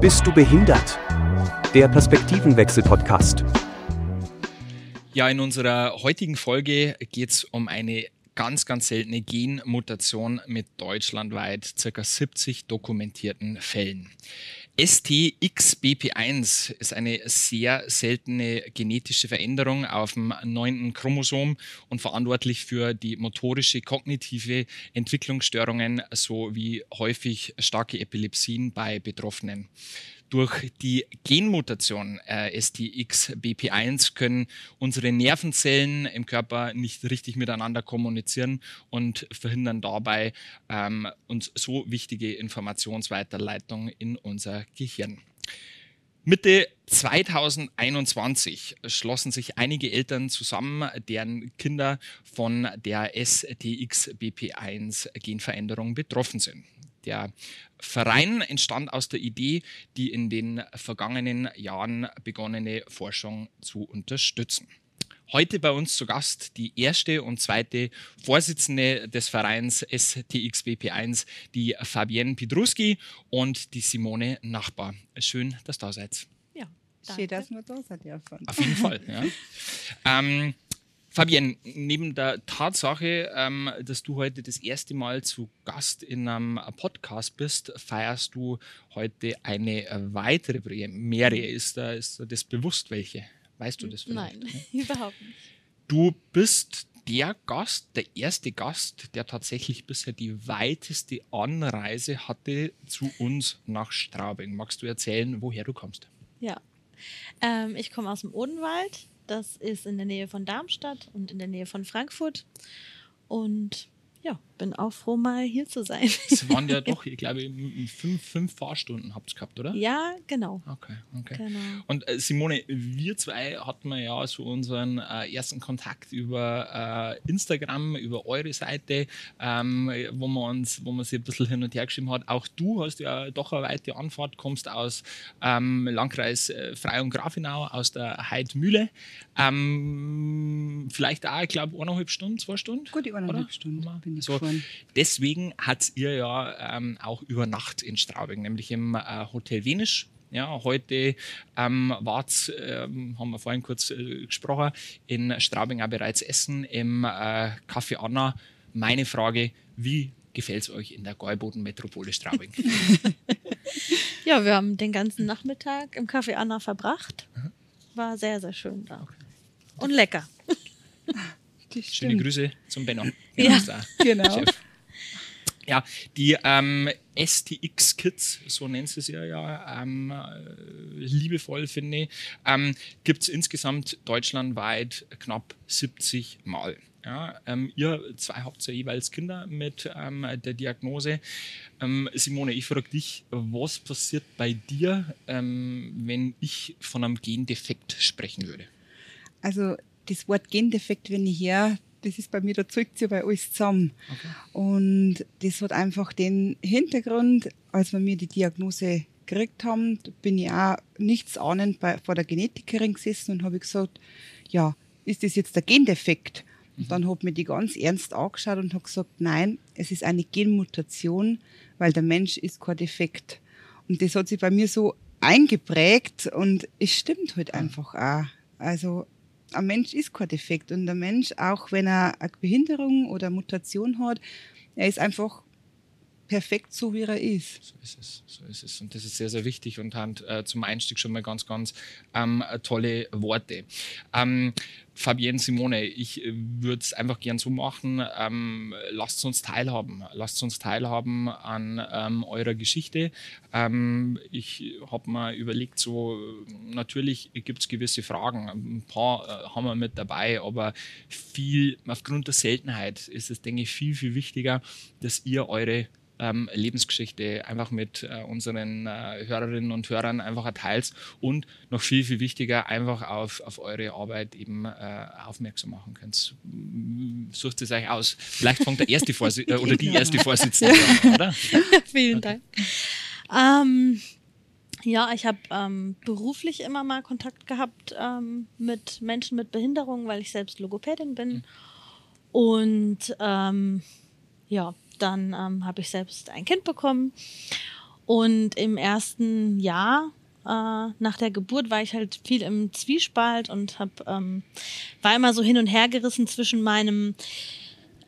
Bist du behindert? Der Perspektivenwechsel-Podcast. Ja, in unserer heutigen Folge geht es um eine ganz, ganz seltene Genmutation mit deutschlandweit ca. 70 dokumentierten Fällen. STXBP1 ist eine sehr seltene genetische Veränderung auf dem neunten Chromosom und verantwortlich für die motorische, kognitive Entwicklungsstörungen sowie häufig starke Epilepsien bei Betroffenen. Durch die Genmutation äh, STXBP1 können unsere Nervenzellen im Körper nicht richtig miteinander kommunizieren und verhindern dabei ähm, uns so wichtige Informationsweiterleitung in unser Gehirn. Mitte 2021 schlossen sich einige Eltern zusammen, deren Kinder von der STXBP1-Genveränderung betroffen sind. Der Verein entstand aus der Idee, die in den vergangenen Jahren begonnene Forschung zu unterstützen. Heute bei uns zu Gast die erste und zweite Vorsitzende des Vereins STXBP1, die Fabienne Pidruski und die Simone Nachbar. Schön, dass du da seid. Ja, danke. schön, dass wir da sind dürfen. Auf jeden Fall. Ja. ähm, Fabienne, neben der Tatsache, ähm, dass du heute das erste Mal zu Gast in einem Podcast bist, feierst du heute eine weitere Premiere. Ist, da, ist das bewusst welche? Weißt du das vielleicht? Nein, überhaupt nicht. Du bist der Gast, der erste Gast, der tatsächlich bisher die weiteste Anreise hatte zu uns nach Straubing. Magst du erzählen, woher du kommst? Ja, ähm, ich komme aus dem Odenwald das ist in der Nähe von Darmstadt und in der Nähe von Frankfurt. Und ja, bin auch froh, mal hier zu sein. Es waren ja doch, ich glaube, fünf, fünf Fahrstunden habt ihr gehabt, oder? Ja, genau. Okay, okay. Genau. Und äh, Simone, wir zwei hatten wir ja so unseren äh, ersten Kontakt über äh, Instagram, über eure Seite, ähm, wo man uns, wo man sich ein bisschen hin und her geschrieben hat. Auch du hast ja doch eine weite Anfahrt, kommst aus ähm, Landkreis äh, Frei und Grafenau, aus der Heidmühle. Ähm, vielleicht auch, ich glaube, eineinhalb Stunden, zwei Stunden? Gut, eineinhalb Stunden bin ich so, gefahren. Deswegen hat ihr ja ähm, auch über Nacht in Straubing, nämlich im äh, Hotel Venisch. Ja, heute ähm, war's, ähm, haben wir vorhin kurz äh, gesprochen, in Straubing auch bereits Essen im äh, Café Anna. Meine Frage, wie gefällt es euch in der Gäuboden-Metropole Straubing? ja, wir haben den ganzen Nachmittag im Café Anna verbracht. War sehr, sehr schön da. Okay. Und lecker. Schöne Grüße zum Benno. Ja, genau. Chef. Ja, die ähm, STX Kids, so nennt sie es ja, ja ähm, liebevoll finde ich, ähm, gibt es insgesamt deutschlandweit knapp 70 Mal. Ja, ähm, ihr zwei habt ja jeweils Kinder mit ähm, der Diagnose. Ähm, Simone, ich frage dich, was passiert bei dir, ähm, wenn ich von einem Gendefekt sprechen würde? Also das Wort Gendefekt, wenn ich her, das ist bei mir, da zeugt sich bei alles zusammen. Okay. Und das hat einfach den Hintergrund, als wir mir die Diagnose gekriegt haben, bin ich auch nichts ahnend bei, vor der Genetikerin gesessen und habe gesagt, ja, ist das jetzt der Gendefekt? Und mhm. dann hat mir die ganz ernst angeschaut und hat gesagt, nein, es ist eine Genmutation, weil der Mensch ist kein Defekt. Und das hat sich bei mir so eingeprägt und es stimmt halt einfach auch. Also ein Mensch ist kein Defekt. Und der Mensch, auch wenn er eine Behinderung oder Mutation hat, er ist einfach perfekt so, wie er ist. So ist es, so ist es. Und das ist sehr, sehr wichtig und hat äh, zum Einstieg schon mal ganz, ganz ähm, tolle Worte. Ähm, Fabienne Simone, ich äh, würde es einfach gern so machen, ähm, lasst uns teilhaben. Lasst uns teilhaben an ähm, eurer Geschichte. Ähm, ich habe mir überlegt, so natürlich gibt es gewisse Fragen. Ein paar äh, haben wir mit dabei, aber viel aufgrund der Seltenheit ist es, denke ich, viel, viel wichtiger, dass ihr eure ähm, Lebensgeschichte einfach mit äh, unseren äh, Hörerinnen und Hörern einfach teilt und noch viel, viel wichtiger, einfach auf, auf eure Arbeit eben äh, aufmerksam machen könnt. Sucht es euch aus. Vielleicht fängt der erste Vorsitzende äh, oder die erste Vorsitzende an, oder? Vielen okay. Dank. Ähm, ja, ich habe ähm, beruflich immer mal Kontakt gehabt ähm, mit Menschen mit Behinderung, weil ich selbst Logopädin bin. Mhm. Und ähm, ja, dann ähm, habe ich selbst ein Kind bekommen. Und im ersten Jahr äh, nach der Geburt war ich halt viel im Zwiespalt und hab, ähm, war immer so hin und her gerissen zwischen meinem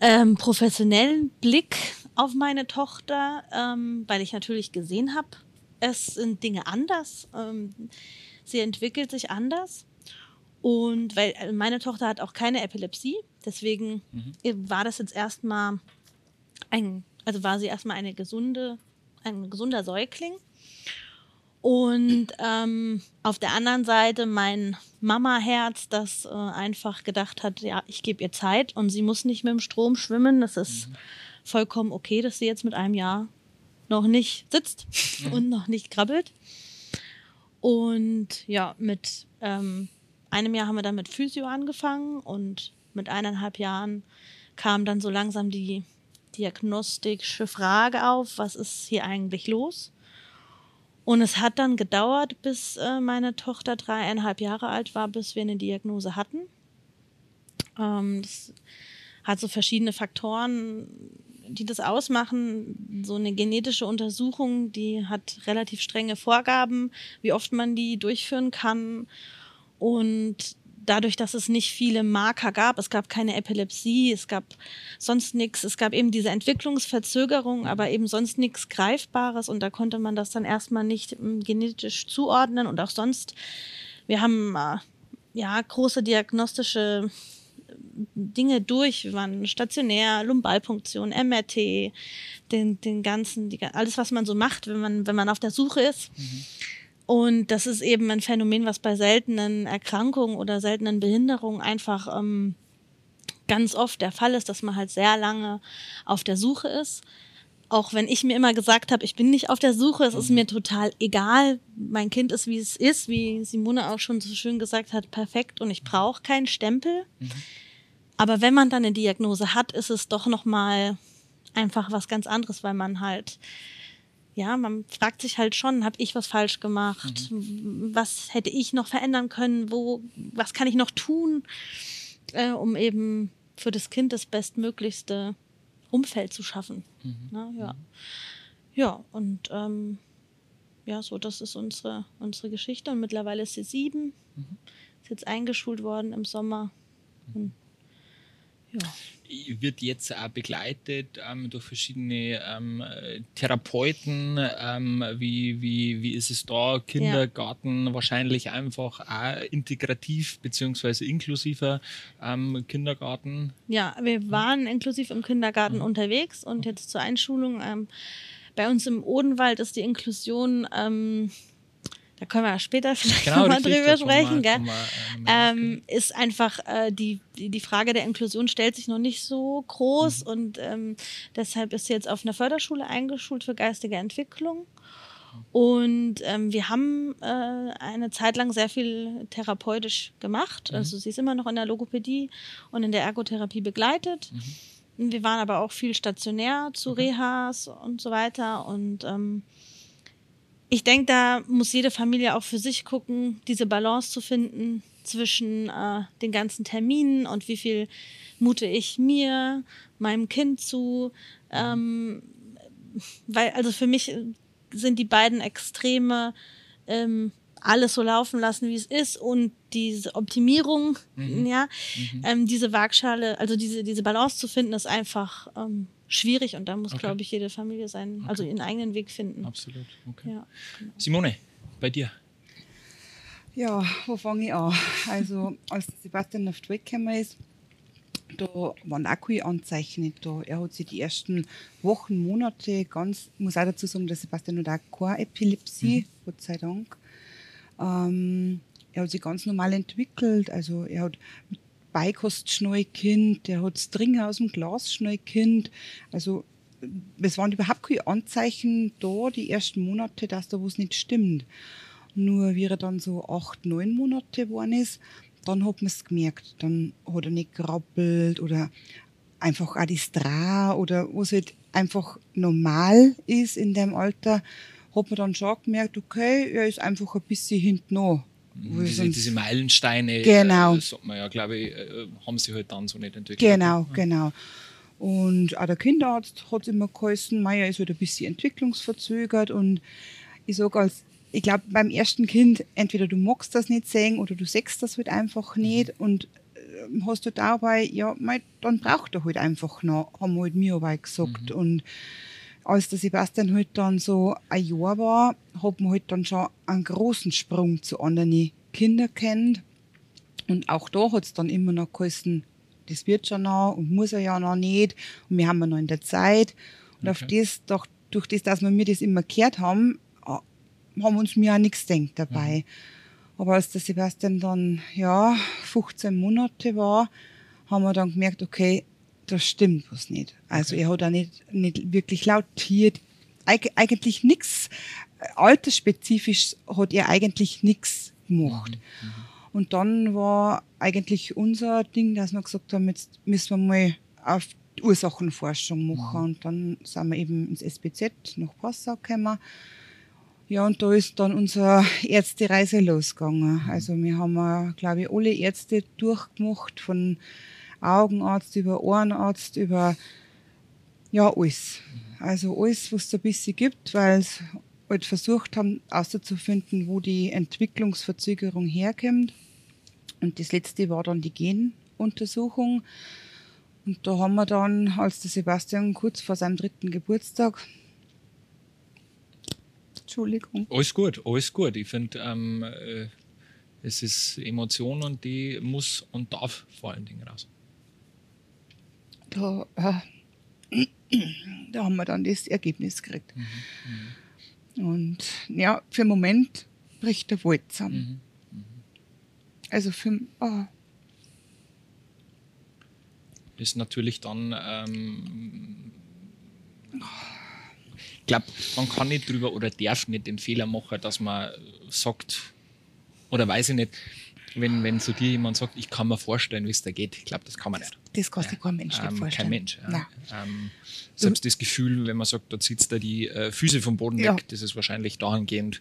ähm, professionellen Blick auf meine Tochter, ähm, weil ich natürlich gesehen habe, es sind Dinge anders. Ähm, sie entwickelt sich anders. Und weil äh, meine Tochter hat auch keine Epilepsie, deswegen mhm. war das jetzt erstmal ein, also war sie erstmal eine gesunde, ein gesunder Säugling. Und ähm, auf der anderen Seite mein Mama-Herz, das äh, einfach gedacht hat, ja, ich gebe ihr Zeit und sie muss nicht mit dem Strom schwimmen. Das ist mhm. vollkommen okay, dass sie jetzt mit einem Jahr noch nicht sitzt mhm. und noch nicht krabbelt. Und ja, mit ähm, einem Jahr haben wir dann mit Physio angefangen und mit eineinhalb Jahren kam dann so langsam die diagnostische Frage auf, was ist hier eigentlich los? Und es hat dann gedauert, bis äh, meine Tochter dreieinhalb Jahre alt war, bis wir eine Diagnose hatten. Ähm, das hat so verschiedene Faktoren, die das ausmachen. So eine genetische Untersuchung, die hat relativ strenge Vorgaben, wie oft man die durchführen kann. Und dadurch, dass es nicht viele Marker gab, es gab keine Epilepsie, es gab sonst nichts, es gab eben diese Entwicklungsverzögerung, aber eben sonst nichts Greifbares und da konnte man das dann erstmal nicht hm, genetisch zuordnen und auch sonst, wir haben äh, ja große diagnostische Dinge durch. Wir waren stationär, Lumbalpunktion, MRT, den, den ganzen, die, alles, was man so macht, wenn man, wenn man auf der Suche ist. Mhm. Und das ist eben ein Phänomen, was bei seltenen Erkrankungen oder seltenen Behinderungen einfach ähm, ganz oft der Fall ist, dass man halt sehr lange auf der Suche ist. Auch wenn ich mir immer gesagt habe, ich bin nicht auf der Suche, es ist mhm. mir total egal. Mein Kind ist, wie es ist, wie Simone auch schon so schön gesagt hat, perfekt und ich brauche keinen Stempel. Mhm. Aber wenn man dann eine Diagnose hat, ist es doch nochmal einfach was ganz anderes, weil man halt ja, man fragt sich halt schon, habe ich was falsch gemacht? Mhm. Was hätte ich noch verändern können? Wo, was kann ich noch tun, äh, um eben für das Kind das bestmöglichste Umfeld zu schaffen? Mhm. Na, ja. ja, und ähm, ja, so, das ist unsere, unsere Geschichte. Und mittlerweile ist sie sieben, mhm. ist jetzt eingeschult worden im Sommer. Und ja. Wird jetzt auch begleitet ähm, durch verschiedene ähm, Therapeuten. Ähm, wie, wie, wie ist es da? Kindergarten ja. wahrscheinlich einfach auch integrativ bzw. inklusiver ähm, Kindergarten. Ja, wir waren inklusiv im Kindergarten mhm. unterwegs und jetzt zur Einschulung. Ähm, bei uns im Odenwald ist die Inklusion ähm, da können wir später vielleicht genau, mal drüber sprechen, gell? Mal, äh, ähm, ist einfach äh, die, die, die Frage der Inklusion stellt sich noch nicht so groß mhm. und ähm, deshalb ist sie jetzt auf einer Förderschule eingeschult für geistige Entwicklung. Und ähm, wir haben äh, eine Zeit lang sehr viel therapeutisch gemacht. Mhm. Also sie ist immer noch in der Logopädie und in der Ergotherapie begleitet. Mhm. Wir waren aber auch viel stationär zu okay. Rehas und so weiter. Und ähm, ich denke, da muss jede Familie auch für sich gucken, diese Balance zu finden zwischen äh, den ganzen Terminen und wie viel mute ich mir, meinem Kind zu. Ähm, weil, also für mich sind die beiden Extreme ähm, alles so laufen lassen, wie es ist und diese Optimierung, mhm. ja, mhm. Ähm, diese Waagschale, also diese, diese Balance zu finden, ist einfach ähm, schwierig und da muss, okay. glaube ich, jede Familie seinen, okay. also ihren eigenen Weg finden. Absolut. Okay. Ja, genau. Simone, bei dir. Ja, wo fange ich an? Also, als Sebastian auf die Welt gekommen ist, da waren auch keine Anzeichen da. Er hat sich die ersten Wochen, Monate ganz, ich muss auch dazu sagen, dass Sebastian hat auch keine Epilepsie, mhm. Gott sei Dank. Ähm, er hat sich ganz normal entwickelt. Also er hat mit Beikost der hat Stringer aus dem Glas. Also es waren überhaupt keine Anzeichen da, die ersten Monate, dass da was nicht stimmt. Nur wie er dann so acht, neun Monate geworden ist, dann hat man es gemerkt. Dann hat er nicht gerappelt oder einfach auch die Stra oder was halt einfach normal ist in dem Alter, hat man dann schon gemerkt, okay, er ist einfach ein bisschen hinten an. Diese, diese, Meilensteine, genau. Äh, man ja, glaube ich, äh, haben sie halt dann so nicht entwickelt. Genau, genau. Und auch der Kinderarzt hat immer geheißen, Meier ist halt ein bisschen entwicklungsverzögert. Und ich sage als, ich glaube, beim ersten Kind, entweder du magst das nicht sehen oder du sechst das halt einfach nicht. Und äh, hast du dabei, ja, mei, dann braucht er halt einfach noch, haben halt mir aber gesagt. Und als der Sebastian halt dann so ein Jahr war, hat man halt dann schon einen großen Sprung zu anderen Kindern kennt. Und auch da hat es dann immer noch geheißen, das wird schon noch und muss er ja noch nicht. Und wir haben ja noch in der Zeit. Und auf Okay. das, doch, durch das, dass wir mir das immer gehört haben, haben uns mir auch nichts gedacht dabei. Aber als der Sebastian dann, ja, 15 Monate war, haben wir dann gemerkt, okay, da stimmt was nicht. Also er hat auch nicht, nicht wirklich lautiert, Eig eigentlich nichts, altersspezifisch hat er eigentlich nichts gemacht. Und dann war eigentlich unser Ding, dass wir gesagt haben, jetzt müssen wir mal auf die Ursachenforschung machen. Und dann sind wir eben ins SPZ nach Passau gekommen. Ja, und da ist dann unsere Ärztereise losgegangen. Also wir haben, glaube ich, alle Ärzte durchgemacht, von Augenarzt über Ohrenarzt, über ja, alles. Also alles, was es ein bisschen gibt, weil sie halt versucht haben, auszufinden, wo die Entwicklungsverzögerung herkommt. Und das letzte war dann die Genuntersuchung. Und da haben wir dann, als der Sebastian kurz vor seinem dritten Geburtstag, Entschuldigung, Alles gut, alles gut. Ich finde, ähm, äh, es ist Emotion und die muss und darf vor allen Dingen raus. Da, äh, da haben wir dann das Ergebnis gekriegt. Und ja, für den Moment bricht der Wald zusammen. Also für, ah, ist natürlich dann. Ähm, ich glaube, man kann nicht drüber oder darf nicht den Fehler machen, dass man sagt, oder weiß ich nicht, wenn, wenn zu dir jemand sagt, ich kann mir vorstellen, wie es da geht. Ich glaube, das kann man nicht. das kann sich kein Mensch nicht Ähm, vorstellen. kein Mensch. Ja. Ähm, selbst das Gefühl, wenn man sagt, da zieht da die äh, Füße vom Boden Ja. weg, das ist wahrscheinlich dahingehend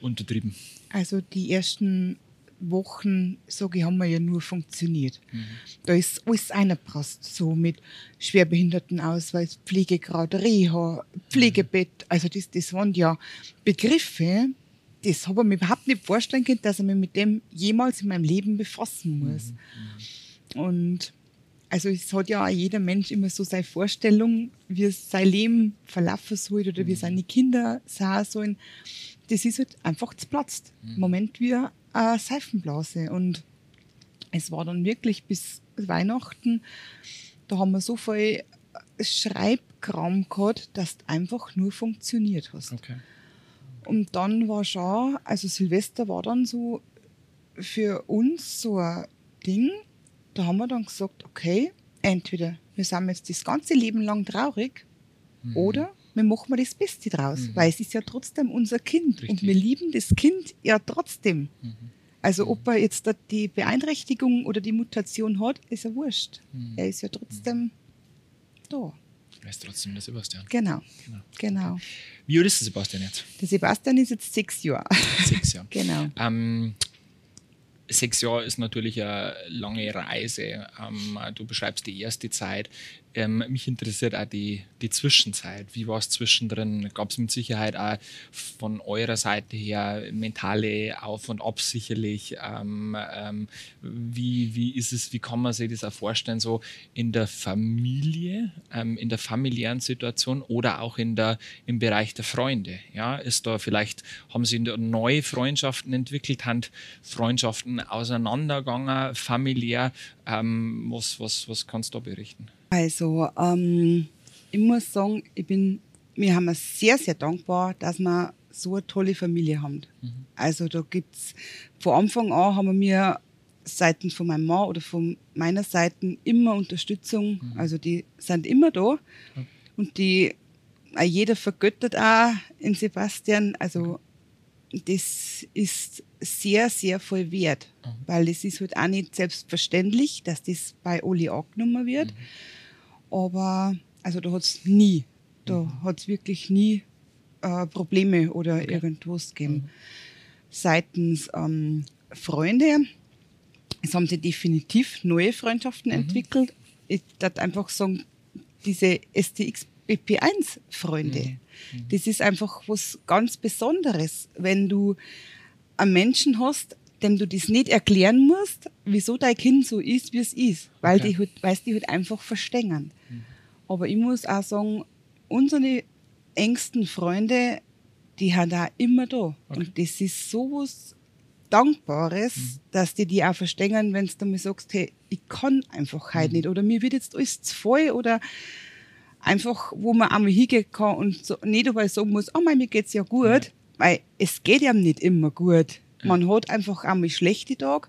untertrieben. Also die ersten Wochen, sage ich, haben wir ja nur funktioniert. Da ist alles eingepasst, so mit Schwerbehindertenausweis, Pflegegrad, Reha, Pflegebett. Also das, das waren ja Begriffe, das habe ich mir überhaupt nicht vorstellen können, dass ich mich mit dem jemals in meinem Leben befassen muss. Und also es hat ja auch jeder Mensch immer so seine Vorstellung, wie es sein Leben verlaufen soll oder wie seine Kinder sein sollen. Das ist halt einfach geplatzt. Im Moment wie eine Seifenblase. Und es war dann wirklich bis Weihnachten, da haben wir so viel Schreibkram gehabt, dass du einfach nur funktioniert hast. Okay. Und dann war schon, also Silvester war dann so für uns so ein Ding, da haben wir dann gesagt, okay, entweder wir sind jetzt das ganze Leben lang traurig oder wir machen wir das Beste draus, weil es ist ja trotzdem unser Kind und Richtig. wir lieben das Kind ja trotzdem. Also ob er jetzt die Beeinträchtigung oder die Mutation hat, ist ja wurscht. Er ist ja trotzdem da. Ist trotzdem der Sebastian. Genau, Genau. genau. Wie alt ist der Sebastian jetzt? Der Sebastian ist jetzt sechs Jahre. Sechs Jahre. Genau. Ähm, sechs Jahre ist natürlich eine lange Reise. Ähm, du beschreibst die erste Zeit. Ähm, mich interessiert auch die, die Zwischenzeit. Wie war es zwischendrin? Gab es mit Sicherheit auch von eurer Seite her mentale Auf- und Ab sicherlich? Ähm, ähm, wie, wie ist es, wie kann man sich das auch vorstellen, so in der Familie, ähm, in der familiären Situation oder auch in der, im Bereich der Freunde? Ja, ist da vielleicht, haben sie neue Freundschaften entwickelt, haben Freundschaften auseinandergegangen, familiär? Ähm, was, was, was kannst du da berichten? Also, ähm, ich muss sagen, ich bin, wir haben sehr, sehr dankbar, dass wir so eine tolle Familie haben. Also, da gibt's von Anfang an haben wir mir seitens von meinem Mann oder von meiner Seite immer Unterstützung. Also, die sind immer da. Und die, auch jeder vergöttert auch in Sebastian. Also, das ist sehr, sehr voll wert, weil es ist halt auch nicht selbstverständlich, dass das bei Oli angenommen wird. Aber also da hat es nie, da hat es wirklich nie äh, Probleme oder irgendwas gegeben. Seitens ähm, Freunde, es haben sich definitiv neue Freundschaften entwickelt. Ich würde einfach sagen, diese STX-BP1-Freunde. Das ist einfach was ganz Besonderes, wenn du einen Menschen hast, dem du das nicht erklären musst, wieso dein Kind so ist, wie es ist, weil Okay. die halt, weil die halt einfach verstehen. Aber ich muss auch sagen, unsere engsten Freunde, die haben da immer da. Und das ist sowas Dankbares, dass die die auch verstehen, wenn du mal sagst, hey, ich kann einfach heute nicht oder mir wird jetzt alles zu voll oder einfach, wo man einmal hingehen kann und so, nicht dabei sagen muss, oh mein, mir geht's ja gut, weil es geht ja nicht immer gut. Man hat einfach einmal schlechte Tage.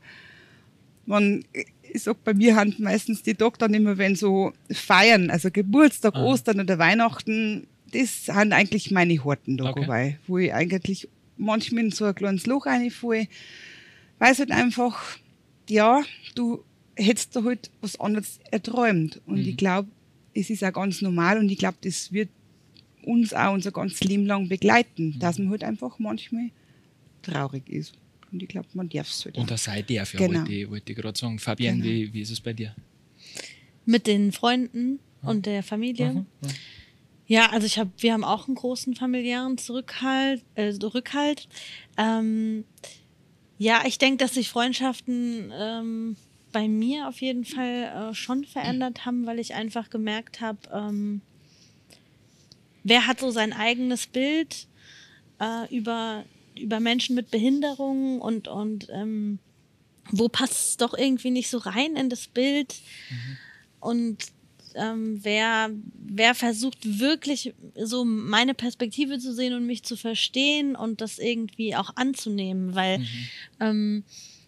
Man, ich sag, bei mir haben meistens die Tage dann immer, wenn so feiern, also Geburtstag, Ostern oder Weihnachten, das sind eigentlich meine harten Tage, Okay. wo ich eigentlich manchmal in so ein kleines Loch reinfalle, weil es halt einfach, ja, du hättest da halt was anderes erträumt. Und ich glaube, es ist auch ganz normal und ich glaube, das wird uns auch unser ganzes Leben lang begleiten, dass man halt einfach manchmal traurig ist. Und ich glaube, man darf es halt. Und das sei darf, ja, Genau. wollte ich, wollte ich gerade sagen. Fabian, Genau. wie, wie ist es bei dir? Mit den Freunden und der Familie. Ja, also ich habe, wir haben auch einen großen familiären Zurückhalt, äh, Rückhalt. Ähm, ja, ich denke, dass sich Freundschaften ähm, bei mir auf jeden Fall äh, schon verändert haben, weil ich einfach gemerkt habe, ähm, wer hat so sein eigenes Bild äh, über, über Menschen mit Behinderungen und, und ähm, wo passt es doch irgendwie nicht so rein in das Bild. Und ähm, wer, wer versucht wirklich so meine Perspektive zu sehen und mich zu verstehen und das irgendwie auch anzunehmen, weil, ähm,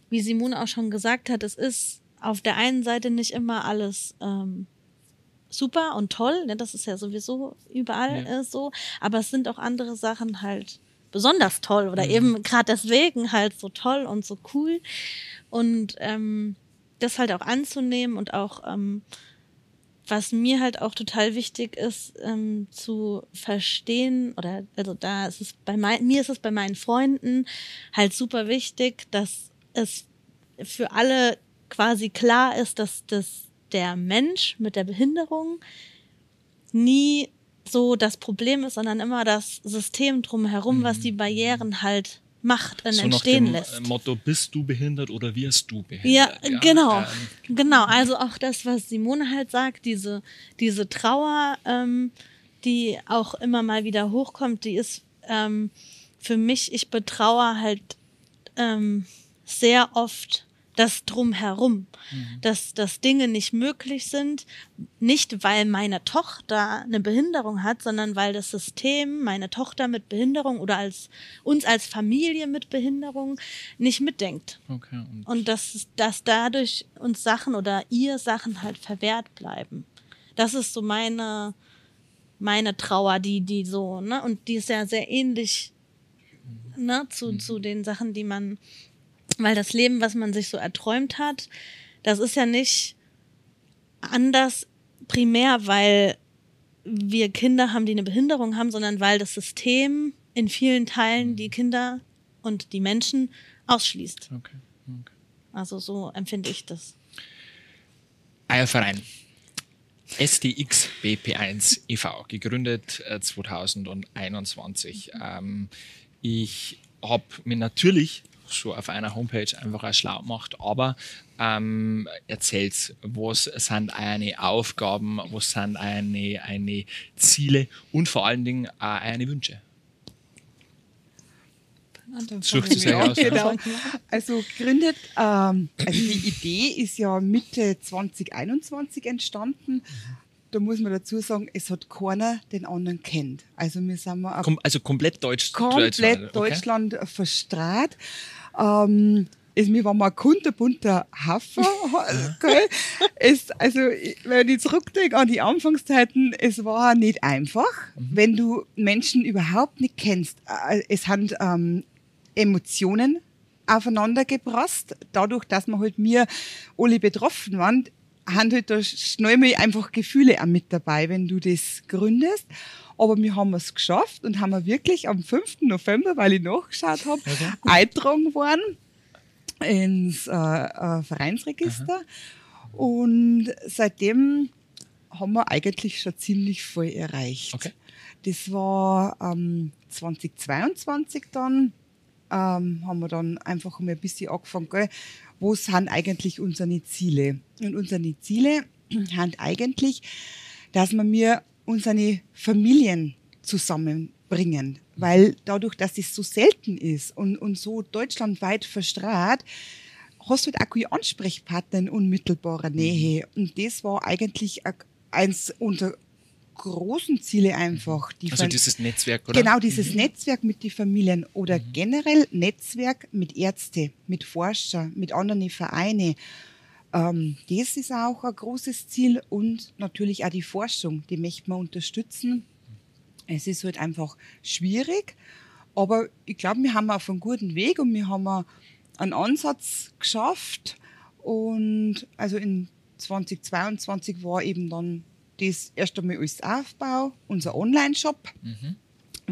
wie Simone auch schon gesagt hat, es ist auf der einen Seite nicht immer alles ähm, super und toll, ne? das ist ja sowieso überall Ja. äh, so, aber es sind auch andere Sachen halt besonders toll oder eben gerade deswegen halt so toll und so cool. Und ähm, das halt auch anzunehmen und auch ähm, was mir halt auch total wichtig ist, ähm, zu verstehen, oder also da ist es bei mein, mir ist es bei meinen Freunden halt super wichtig, dass es für alle quasi klar ist, dass das der Mensch mit der Behinderung nie so das Problem ist, sondern immer das System drumherum, was die Barrieren halt macht und so nach entstehen dem lässt. äh, Motto, bist du behindert oder wirst du Ja, behindert? genau. ähm, genau. Also auch das, was Simone halt sagt, diese, diese Trauer, ähm, die auch immer mal wieder hochkommt, die ist ähm, für mich, ich betrauere halt ähm, sehr oft das Drumherum, dass, dass Dinge nicht möglich sind, nicht weil meine Tochter eine Behinderung hat, sondern weil das System meine Tochter mit Behinderung oder als uns als Familie mit Behinderung nicht mitdenkt. okay. Und Und dass, dass dadurch uns Sachen oder ihr Sachen halt verwehrt bleiben. Das ist so meine, meine Trauer, die, die so, ne? Und die ist ja sehr ähnlich, ne, zu, zu den Sachen, die man, weil das Leben, was man sich so erträumt hat, das ist ja nicht anders primär, weil wir Kinder haben, die eine Behinderung haben, sondern weil das System in vielen Teilen die Kinder und die Menschen ausschließt. okay. okay. Also so empfinde ich das. Eierverein. STX BP1 e.V., gegründet äh, 2021. Ähm, ich habe mir natürlich schon auf einer Homepage einfach auch schlau gemacht, aber ähm, erzählt, was sind eine Aufgaben, was sind eine, eine Ziele und vor allen Dingen auch eine Wünsche. Sucht Ja, aus. genau. Also gegründet, ähm, also die Idee ist ja Mitte 2021 entstanden. Da muss man dazu sagen, es hat keiner den anderen kennt. Also wir sind mal Kom also komplett deutsch. komplett Deutschland, okay? Deutschland verstrahlt. Ähm, es, wir waren mal ein kunterbunter Haufen. gell? es, also, wenn ich zurückdenke an die Anfangszeiten, es war nicht einfach, wenn du Menschen überhaupt nicht kennst. Äh, Es haben ähm, Emotionen aufeinander geprasst. Dadurch, dass wir halt mir alle betroffen waren, haben halt da schnell mal einfach Gefühle auch mit dabei, wenn du das gründest. Aber wir haben es geschafft und haben wir wirklich am 5. November, weil ich nachgeschaut habe, eingetragen worden ins äh, äh, Vereinsregister. Und seitdem haben wir eigentlich schon ziemlich voll erreicht. Okay. Das war ähm, 2022 dann, ähm, haben wir dann einfach mal ein bisschen angefangen, gell? wo sind eigentlich unsere Ziele? Und unsere Ziele sind eigentlich, dass wir mir unsere Familien zusammenbringen. Weil dadurch, dass es so selten ist und, und so deutschlandweit verstrahlt, hast du halt auch keine Ansprechpartner in unmittelbarer Nähe. Und das war eigentlich eins unserer großen Ziele einfach. Die Also dieses Netzwerk, oder? Mhm. Genau, dieses Netzwerk mit den Familien oder generell Netzwerk mit Ärzte, mit Forscher, mit anderen Vereinen. Ähm, das ist auch ein großes Ziel und natürlich auch die Forschung, die möchten wir unterstützen. Es ist halt einfach schwierig, aber ich glaube, wir haben auf einem guten Weg und wir haben einen Ansatz geschafft. Und also in 2022 war eben dann das erst einmal alles Aufbau, unser Online-Shop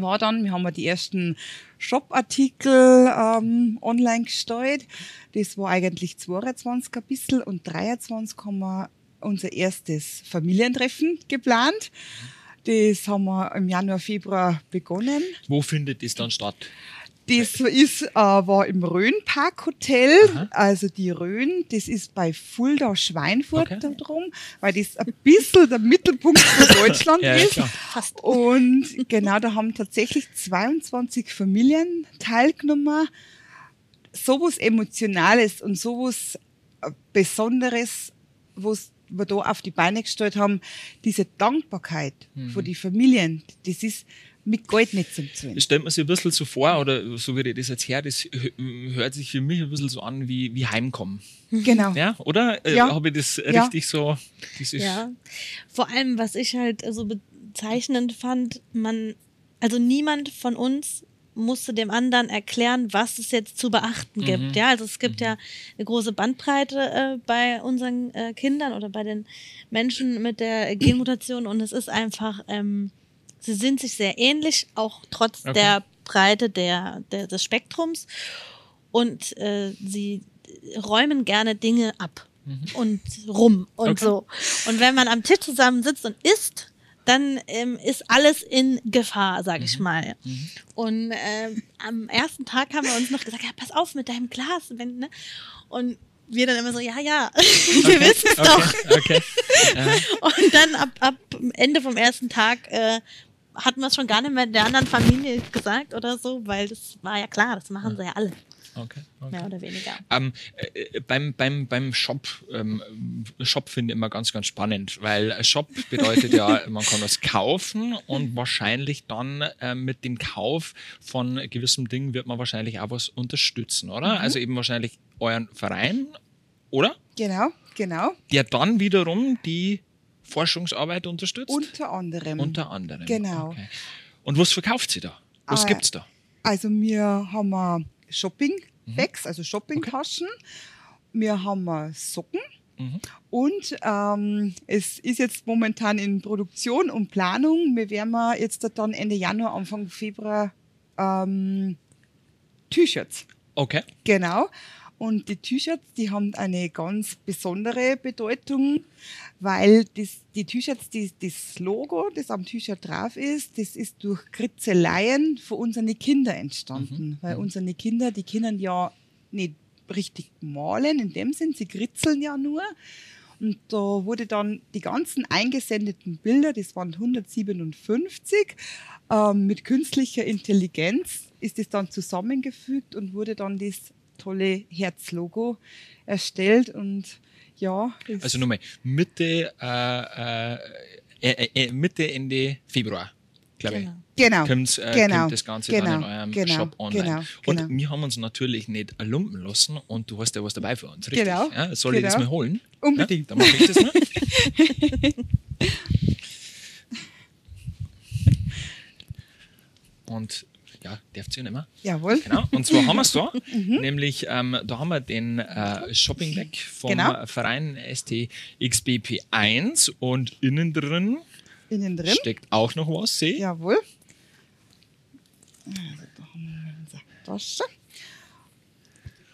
war dann, wir haben die ersten Shop-Artikel ähm, online gestellt. Das war eigentlich 22 ein bisschen und 23 haben wir unser erstes Familientreffen geplant. Das haben wir im Januar, Februar begonnen. Wo findet das dann statt? Das ist, äh, war im Rhön-Park Hotel, Aha. also die Rhön, das ist bei Fulda Schweinfurt Okay. da drum, weil das ein bisschen der Mittelpunkt von Deutschland Ja, ja, ist. Fast. Und genau, da haben tatsächlich 22 Familien teilgenommen. Sowas Emotionales und sowas Besonderes, was wir da auf die Beine gestellt haben, diese Dankbarkeit von den Familien, das ist mit Gold nicht zum Zahlen. Das stellt man sich ein bisschen so vor, oder so wie ich das jetzt her, das hö- hört sich für mich ein bisschen so an wie, wie Heimkommen. Genau. Ja, oder? Äh, Ja. Habe ich das Ja. richtig so? Ja. Vor allem, was ich halt so bezeichnend fand, man, also niemand von uns musste dem anderen erklären, was es jetzt zu beachten gibt. Ja, also es gibt ja eine große Bandbreite äh, bei unseren äh, Kindern oder bei den Menschen mit der Genmutation und es ist einfach, ähm, sie sind sich sehr ähnlich, auch trotz Okay. der Breite der, der, des Spektrums und äh, sie räumen gerne Dinge ab und rum und Okay. so. Und wenn man am Tisch zusammen sitzt und isst, dann ähm, ist alles in Gefahr, sag ich mal. Und ähm, am ersten Tag haben wir uns noch gesagt, ja, pass auf mit deinem Glas. Wenn, ne? Und wir dann immer so, ja, ja, wir wissen es doch. Okay. okay. Und dann ab, ab Ende vom ersten Tag äh, hatten wir es schon gar nicht mehr der anderen Familie gesagt oder so, weil das war ja klar, das machen sie ja alle, okay. okay. mehr oder weniger. Ähm, äh, beim, beim, beim Shop, ähm, Shop finde ich immer ganz, ganz spannend, weil Shop bedeutet ja, man kann was kaufen und wahrscheinlich dann ähm, mit dem Kauf von gewissem Ding wird man wahrscheinlich auch was unterstützen, oder? Also eben wahrscheinlich euren Verein, oder? Genau, genau. Der dann wiederum die Forschungsarbeit unterstützt? Unter anderem. Unter anderem. Genau. Okay. Und was verkauft sie da? Was Ah, gibt's da? Also wir haben äh, Shopping-Bags, also Shoppingtaschen. Wir haben äh, Socken. Mhm. Und ähm, es ist jetzt momentan in Produktion und Planung. Wir werden wir jetzt dann Ende Januar, Anfang Februar ähm, T-Shirts. Okay. Genau. Und die T-Shirts, die haben eine ganz besondere Bedeutung, weil das, die T-Shirts, das Logo, das am T-Shirt drauf ist, das ist durch Kritzeleien von unseren Kindern entstanden. Weil unsere Kinder, die können ja nicht richtig malen, in dem Sinn, sie kritzeln ja nur. Und da wurde dann die ganzen eingesendeten Bilder, das waren 157, ähm, mit künstlicher Intelligenz ist es dann zusammengefügt und wurde dann das tolle Herzlogo erstellt. Und ja, Also nochmal, Mitte, äh, äh, äh, äh, Mitte, Ende Februar, glaube Genau. ich. genau, Kommt, äh, genau, kommt das Ganze genau, dann in eurem genau, Shop online. genau, und genau. wir haben uns natürlich nicht lumpen lassen und du hast ja was dabei für uns, richtig? Genau, Ja, soll ich das genau. mal holen? Unbedingt. Ja, dann mache ich das mal. und ja, ja nicht mehr. jawohl. Genau, und zwar haben wir es da, nämlich ähm, da haben wir den äh, Shopping Bag vom Genau. Verein STXBP1 und innen drin Innen drin. steckt auch noch was, sehe ich. Jawohl. Also, da haben wir unsere Tasche.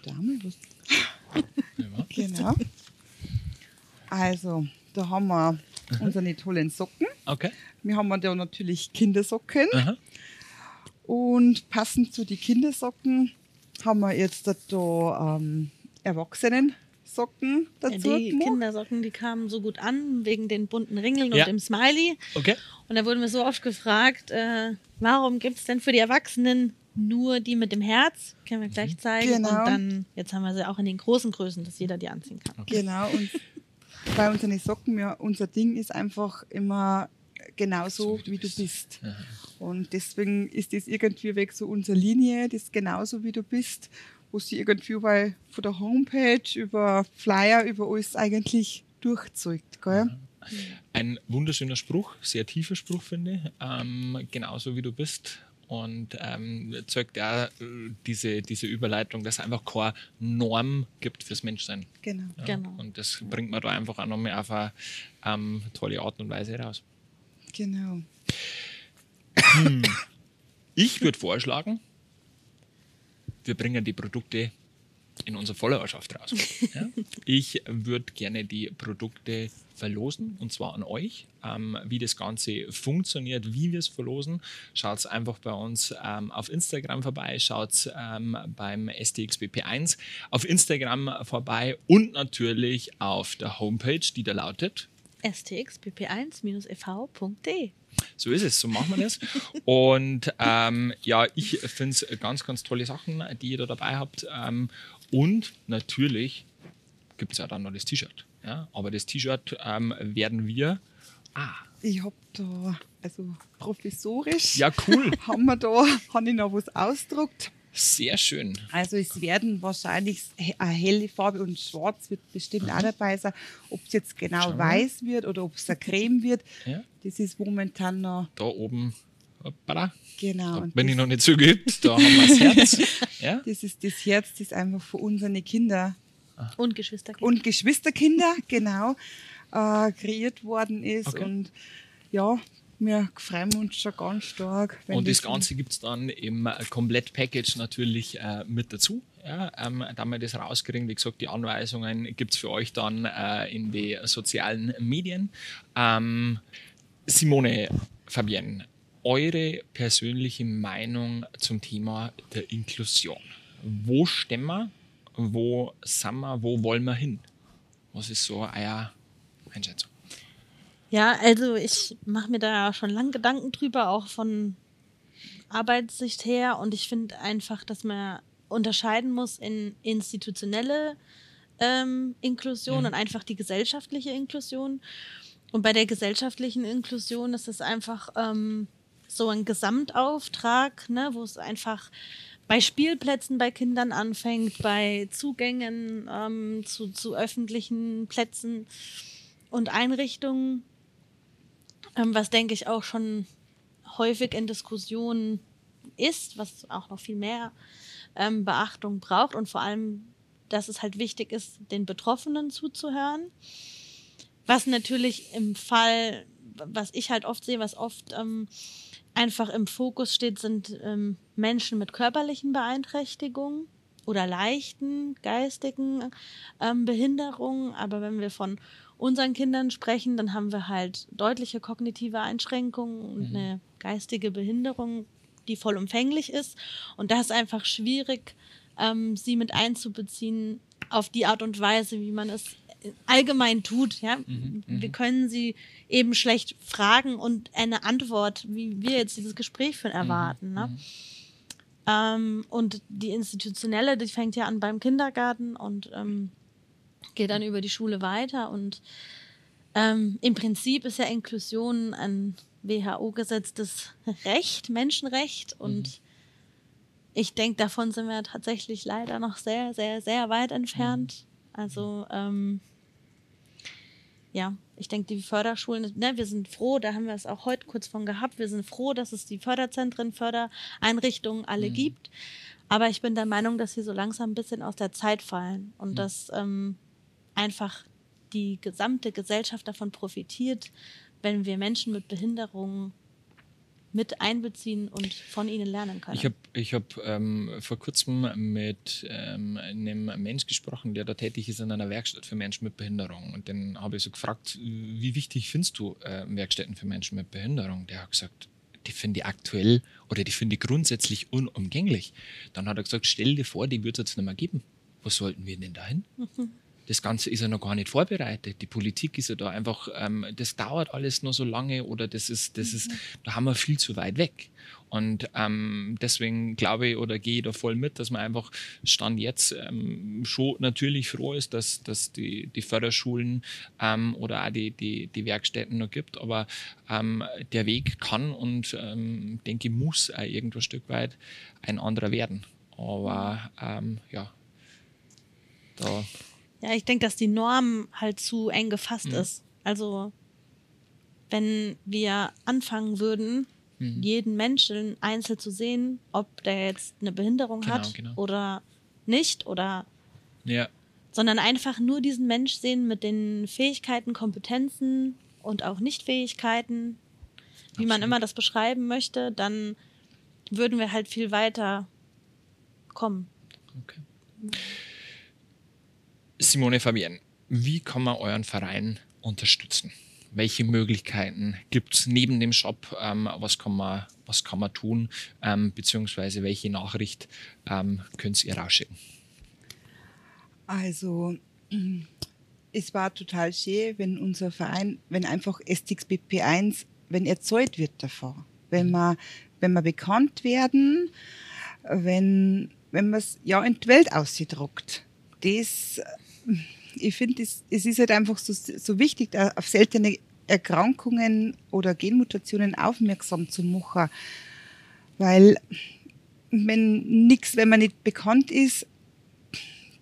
Da haben wir was. Genau. Also, da haben wir unsere tollen Socken. Okay. Wir haben da natürlich Kindersocken. Aha. Und passend zu den Kindersocken haben wir jetzt da ähm, Erwachsenen-Socken dazu. die gemacht. Kindersocken, die kamen so gut an, wegen den bunten Ringeln Ja. und dem Smiley. Okay. Und da wurden wir so oft gefragt, äh, warum gibt es denn für die Erwachsenen nur die mit dem Herz? Können wir gleich zeigen. Genau. Und dann, jetzt haben wir sie auch in den großen Größen, dass jeder die anziehen kann. Genau, und bei unseren Socken, ja, unser Ding ist einfach immer genauso, wie du bist. Und deswegen ist das irgendwie weg so unsere Linie, das ist genauso, wie du bist, wo sie irgendwie bei, von der Homepage über Flyer, über alles eigentlich durchzeugt. Gell? Ein wunderschöner Spruch, sehr tiefer Spruch, finde ich. Ähm, genauso wie du bist. Und ähm, zeigt ja äh, diese, diese Überleitung, dass es einfach keine Norm gibt fürs Menschsein. Genau. Ja? Genau. Und das bringt man da einfach auch nochmal auf eine ähm, tolle Art und Weise raus. Genau. Ich würde vorschlagen, wir bringen die Produkte in unsere Followerschaft raus. Ja? Ich würde gerne die Produkte verlosen und zwar an euch. Ähm, wie das Ganze funktioniert, wie wir es verlosen, schaut einfach bei uns ähm, auf Instagram vorbei, schaut ähm, beim STXBP1 auf Instagram vorbei und natürlich auf der Homepage, die da lautet stxpp1-ev.de. So ist es, so machen wir das. Und ähm, ja, ich finde es ganz, ganz tolle Sachen, die ihr da dabei habt. Ähm, und natürlich gibt es ja dann noch das T-Shirt. Ja? Aber das T-Shirt ähm, werden wir. Ah, Ich habe da, also professorisch, ja, cool. haben wir da, habe ich noch was ausgedruckt. Sehr schön. Also es werden wahrscheinlich he- eine helle Farbe und schwarz wird bestimmt auch dabei sein. Ob es jetzt genau weiß wird oder ob es eine Creme wird, Ja. das ist momentan noch Da oben. Hoppala. genau. Bin ich noch nicht so geübt. Da haben wir das Herz. Ja? das ist das Herz, das einfach für unsere Kinder Und Geschwisterkinder. und Geschwisterkinder genau äh, kreiert worden ist. Okay. Und ja, wir freuen uns schon ganz stark. Und das Ganze gibt es dann im Komplett-Package natürlich äh, mit dazu. Ja, ähm, da wir das rauskriegen, wie gesagt, die Anweisungen gibt es für euch dann äh, in die sozialen Medien. Ähm, Simone, Fabienne, eure persönliche Meinung zum Thema der Inklusion. Wo stehen wir? Wo sind wir? Wo wollen wir hin? Was ist so euer Einschätzung? Ja, also ich mache mir da schon lange Gedanken drüber, auch von Arbeitssicht her. Und ich finde einfach, dass man unterscheiden muss in institutionelle ähm, Inklusion und einfach die gesellschaftliche Inklusion. Und bei der gesellschaftlichen Inklusion ist es einfach ähm, so ein Gesamtauftrag, ne, wo es einfach bei Spielplätzen bei Kindern anfängt, bei Zugängen ähm, zu, zu öffentlichen Plätzen und Einrichtungen, was denke ich auch schon häufig in Diskussionen ist, was auch noch viel mehr ähm, Beachtung braucht und vor allem, dass es halt wichtig ist, den Betroffenen zuzuhören. Was natürlich im Fall, was ich halt oft sehe, was oft ähm, einfach im Fokus steht, sind ähm, Menschen mit körperlichen Beeinträchtigungen oder leichten geistigen ähm, Behinderungen. Aber wenn wir von unseren Kindern sprechen, dann haben wir halt deutliche kognitive Einschränkungen und eine geistige Behinderung, die vollumfänglich ist. Und da ist einfach schwierig, ähm, sie mit einzubeziehen auf die Art und Weise, wie man es allgemein tut. Ja? Wir können sie eben schlecht fragen und eine Antwort, wie wir jetzt dieses Gespräch führen, erwarten. Ne? Ähm, und die institutionelle, die fängt ja an beim Kindergarten und ähm, geht dann über die Schule weiter. Und ähm, im Prinzip ist ja Inklusion ein WHO-gesetztes Recht, Menschenrecht. Und ich denke, davon sind wir tatsächlich leider noch sehr, sehr, sehr weit entfernt. Also ähm, ja, ich denke, die Förderschulen, ne, wir sind froh, da haben wir es auch heute kurz von gehabt, wir sind froh, dass es die Förderzentren, Fördereinrichtungen alle gibt. Aber ich bin der Meinung, dass sie so langsam ein bisschen aus der Zeit fallen und dass ähm, einfach die gesamte Gesellschaft davon profitiert, wenn wir Menschen mit Behinderungen mit einbeziehen und von ihnen lernen können. Ich habe ich hab, ähm, vor kurzem mit ähm, einem Mensch gesprochen, der da tätig ist in einer Werkstatt für Menschen mit Behinderung. Und den habe ich so gefragt, wie wichtig findest du äh, Werkstätten für Menschen mit Behinderung? Der hat gesagt, die finde ich aktuell oder die finde ich grundsätzlich unumgänglich. Dann hat er gesagt, stell dir vor, die wird es jetzt nicht mehr geben. Wo sollten wir denn dahin? Mhm das Ganze ist ja noch gar nicht vorbereitet. Die Politik ist ja da einfach, ähm, das dauert alles noch so lange oder das ist, das ist, mhm. da haben wir viel zu weit weg. Und ähm, deswegen glaube ich oder gehe ich da voll mit, dass man einfach Stand jetzt ähm, schon natürlich froh ist, dass, dass die, die Förderschulen ähm, oder auch die, die, die Werkstätten noch gibt. Aber ähm, der Weg kann und ähm, denke ich muss auch irgendwo ein Stück weit ein anderer werden. Aber ähm, ja, da ja, ich denke, dass die Norm halt zu eng gefasst mhm. ist. Also, wenn wir anfangen würden, mhm. jeden Menschen einzeln zu sehen, ob der jetzt eine Behinderung genau, hat genau. oder nicht oder ja. sondern einfach nur diesen Mensch sehen mit den Fähigkeiten, Kompetenzen und auch Nichtfähigkeiten, wie Absolut. man immer das beschreiben möchte, dann würden wir halt viel weiter kommen. Okay. Simone Fabienne, wie kann man euren Verein unterstützen? Welche Möglichkeiten gibt es neben dem Shop? Ähm, was, kann man, was kann man tun? Ähm, beziehungsweise welche Nachricht ähm, könnt ihr rausschicken? Also, es war total schön, wenn unser Verein, wenn einfach STX BP1, wenn erzeugt wird davor. Wenn wir, wenn wir bekannt werden, wenn, wenn man es ja in die Welt ausgedruckt. Das ich finde, es, es ist halt einfach so, so wichtig, auf seltene Erkrankungen oder Genmutationen aufmerksam zu machen. Weil wenn nichts, wenn man nicht bekannt ist,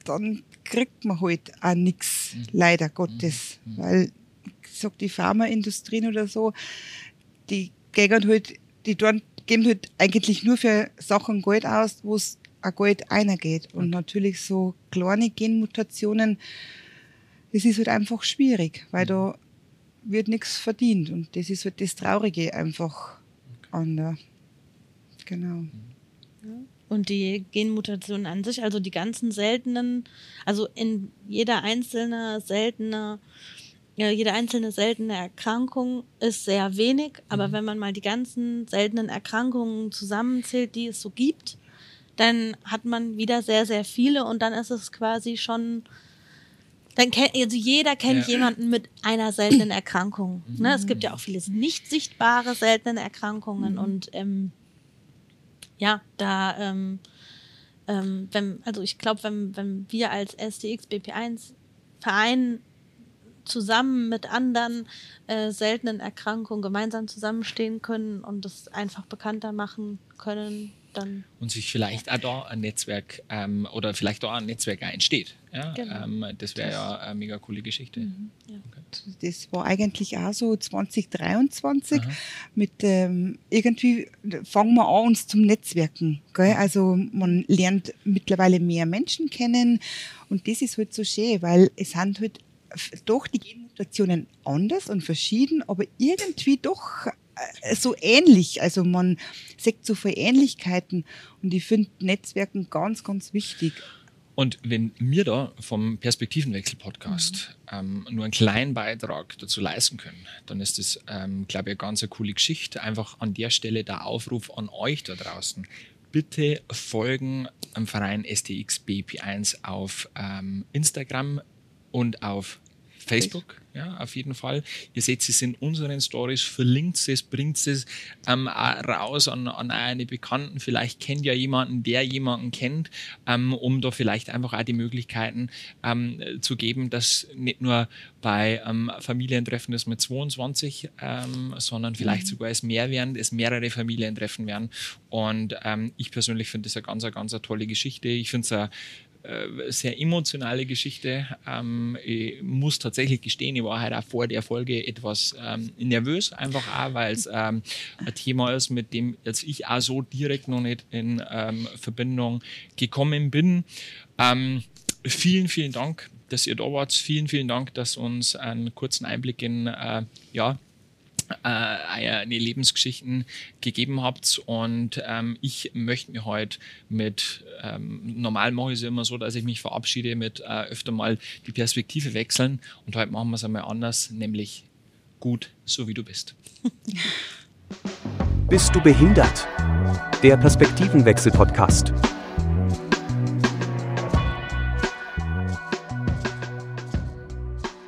dann kriegt man halt auch nichts, mhm. leider Gottes. Mhm. Weil, ich sag, die Pharmaindustrien oder so, die gehen halt, die geben halt eigentlich nur für Sachen Geld aus, wo es ein Geld eingeht. Und natürlich so kleine Genmutationen, das ist halt einfach schwierig, weil da wird nichts verdient. Und das ist halt das Traurige einfach an der. Genau. Und die Genmutationen an sich, also die ganzen seltenen, also in jeder einzelne seltene, ja, jede einzelne seltene Erkrankung ist sehr wenig, aber mhm. wenn man mal die ganzen seltenen Erkrankungen zusammenzählt, die es so gibt, dann hat man wieder sehr, sehr viele und dann ist es quasi schon, dann kennt, also jeder kennt ja. jemanden mit einer seltenen Erkrankung. Mhm. Ne? Es gibt ja auch viele nicht sichtbare seltene Erkrankungen mhm. und ähm, ja, da, ähm, ähm, wenn, also ich glaube, wenn, wenn wir als SDX BP1 Verein zusammen mit anderen äh, seltenen Erkrankungen gemeinsam zusammenstehen können und das einfach bekannter machen können, dann. Und sich vielleicht auch da ein Netzwerk ähm, oder vielleicht da ein Netzwerk entsteht. Ja? Genau. Ähm, das wäre ja eine mega coole Geschichte. Mhm, ja. okay. Das war eigentlich auch so 2023 Aha. mit ähm, irgendwie fangen wir an uns zum Netzwerken. Gell? Also man lernt mittlerweile mehr Menschen kennen und das ist halt so schön, weil es sind halt doch die Genmutationen anders und verschieden, aber irgendwie doch so ähnlich. Also man sieht so viele Ähnlichkeiten und ich finde Netzwerken ganz, ganz wichtig. Und wenn wir da vom Perspektivenwechsel-Podcast mhm. ähm, nur einen kleinen Beitrag dazu leisten können, dann ist das, ähm, glaube ich, eine ganz eine coole Geschichte. Einfach an der Stelle der Aufruf an euch da draußen. Bitte folgen am Verein STX BP1 auf ähm, Instagram und auf Facebook, ja, auf jeden Fall. Ihr seht es in unseren Stories, verlinkt es, bringt es ähm, raus an, an eine Bekannten. Vielleicht kennt ja jemanden, der jemanden kennt, ähm, um da vielleicht einfach auch die Möglichkeiten ähm, zu geben, dass nicht nur bei ähm, Familientreffen ist mit 22, ähm, sondern vielleicht mhm. sogar es mehr werden, es mehrere Familientreffen werden. Und ähm, ich persönlich finde das eine ganz, eine ganz eine tolle Geschichte. Ich finde es eine sehr emotionale Geschichte. Ähm, ich muss tatsächlich gestehen, ich war halt auch vor der Folge etwas ähm, nervös, einfach auch, weil es ähm, ein Thema ist, mit dem jetzt ich auch so direkt noch nicht in Verbindung gekommen bin. Vielen, vielen Dank, dass ihr da wart. Vielen, vielen Dank, dass uns einen kurzen Einblick in äh, ja, äh, eine Lebensgeschichten gegeben habt. Und ähm, ich möchte mir heute mit, ähm, normal mache ich es immer so, dass ich mich verabschiede mit äh, öfter mal die Perspektive wechseln. Und heute machen wir es einmal anders, nämlich gut, so wie du bist. Bist du behindert? Der Perspektivenwechsel-Podcast.